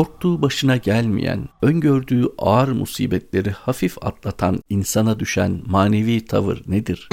korktuğu başına gelmeyen, öngördüğü ağır musibetleri hafif atlatan insana düşen manevi tavır nedir?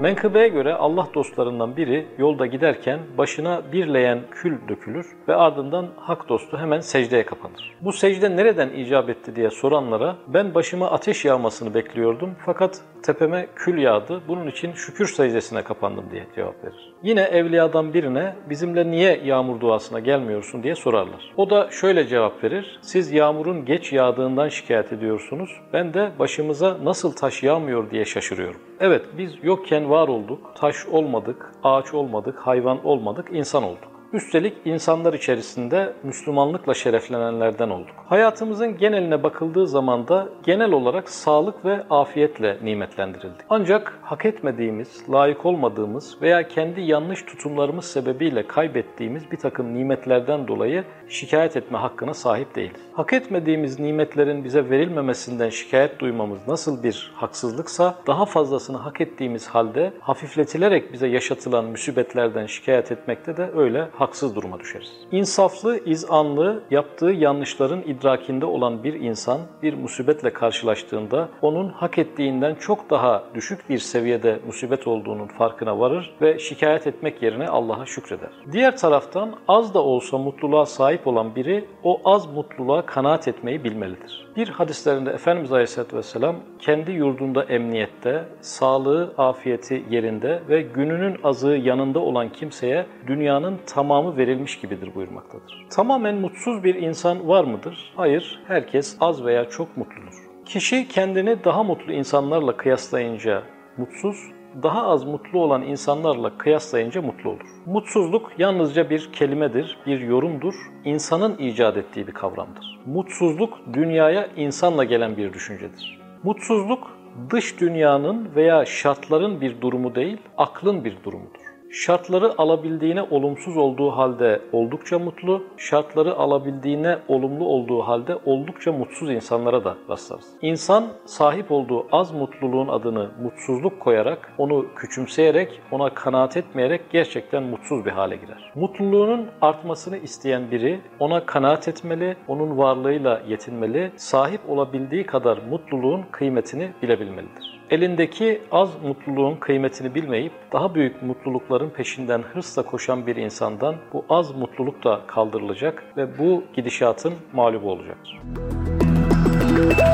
Menkıbeye göre Allah dostlarından biri yolda giderken başına bir leğen kül dökülür ve ardından hak dostu hemen secdeye kapanır. Bu secde nereden icap etti diye soranlara ben başıma ateş yağmasını bekliyordum fakat tepeme kül yağdı bunun için şükür secdesine kapandım diye cevap verir. Yine evliyadan birine bizimle niye yağmur duasına gelmiyorsun diye sorarlar. O da şöyle cevap verir. Siz yağmurun geç yağdığından şikayet ediyorsunuz. Ben de başımıza nasıl taş yağmıyor diye şaşırıyorum. Evet biz yokken var olduk, taş olmadık, ağaç olmadık, hayvan olmadık, insan olduk. Üstelik insanlar içerisinde Müslümanlıkla şereflenenlerden olduk. Hayatımızın geneline bakıldığı zaman da genel olarak sağlık ve afiyetle nimetlendirildik. Ancak hak etmediğimiz, layık olmadığımız veya kendi yanlış tutumlarımız sebebiyle kaybettiğimiz bir takım nimetlerden dolayı şikayet etme hakkına sahip değiliz. Hak etmediğimiz nimetlerin bize verilmemesinden şikayet duymamız nasıl bir haksızlıksa daha fazlasını hak ettiğimiz halde hafifletilerek bize yaşatılan musibetlerden şikayet etmekte de öyle haksız duruma düşeriz. İnsaflı, izanlı, yaptığı yanlışların idrakinde olan bir insan bir musibetle karşılaştığında onun hak ettiğinden çok daha düşük bir seviyede musibet olduğunun farkına varır ve şikayet etmek yerine Allah'a şükreder. Diğer taraftan az da olsa mutluluğa sahip olan biri o az mutluluğa kanaat etmeyi bilmelidir. Bir hadislerinde Efendimiz Aleyhisselatü Vesselam kendi yurdunda emniyette, sağlığı, afiyeti yerinde ve gününün azığı yanında olan kimseye dünyanın tamamı verilmiş gibidir buyurmaktadır. Tamamen mutsuz bir insan var mıdır? Hayır, herkes az veya çok mutludur. Kişi kendini daha mutlu insanlarla kıyaslayınca mutsuz, daha az mutlu olan insanlarla kıyaslayınca mutlu olur. Mutsuzluk yalnızca bir kelimedir, bir yorumdur, insanın icat ettiği bir kavramdır. Mutsuzluk dünyaya insanla gelen bir düşüncedir. Mutsuzluk dış dünyanın veya şartların bir durumu değil, aklın bir durumudur. Şartları alabildiğine olumsuz olduğu halde oldukça mutlu, şartları alabildiğine olumlu olduğu halde oldukça mutsuz insanlara da rastlarız. İnsan sahip olduğu az mutluluğun adını mutsuzluk koyarak, onu küçümseyerek, ona kanaat etmeyerek gerçekten mutsuz bir hale girer. Mutluluğunun artmasını isteyen biri ona kanaat etmeli, onun varlığıyla yetinmeli, sahip olabildiği kadar mutluluğun kıymetini bilebilmelidir. Elindeki az mutluluğun kıymetini bilmeyip daha büyük mutlulukların peşinden hırsla koşan bir insandan bu az mutluluk da kaldırılacak ve bu gidişatın mağlubu olacaktır. Müzik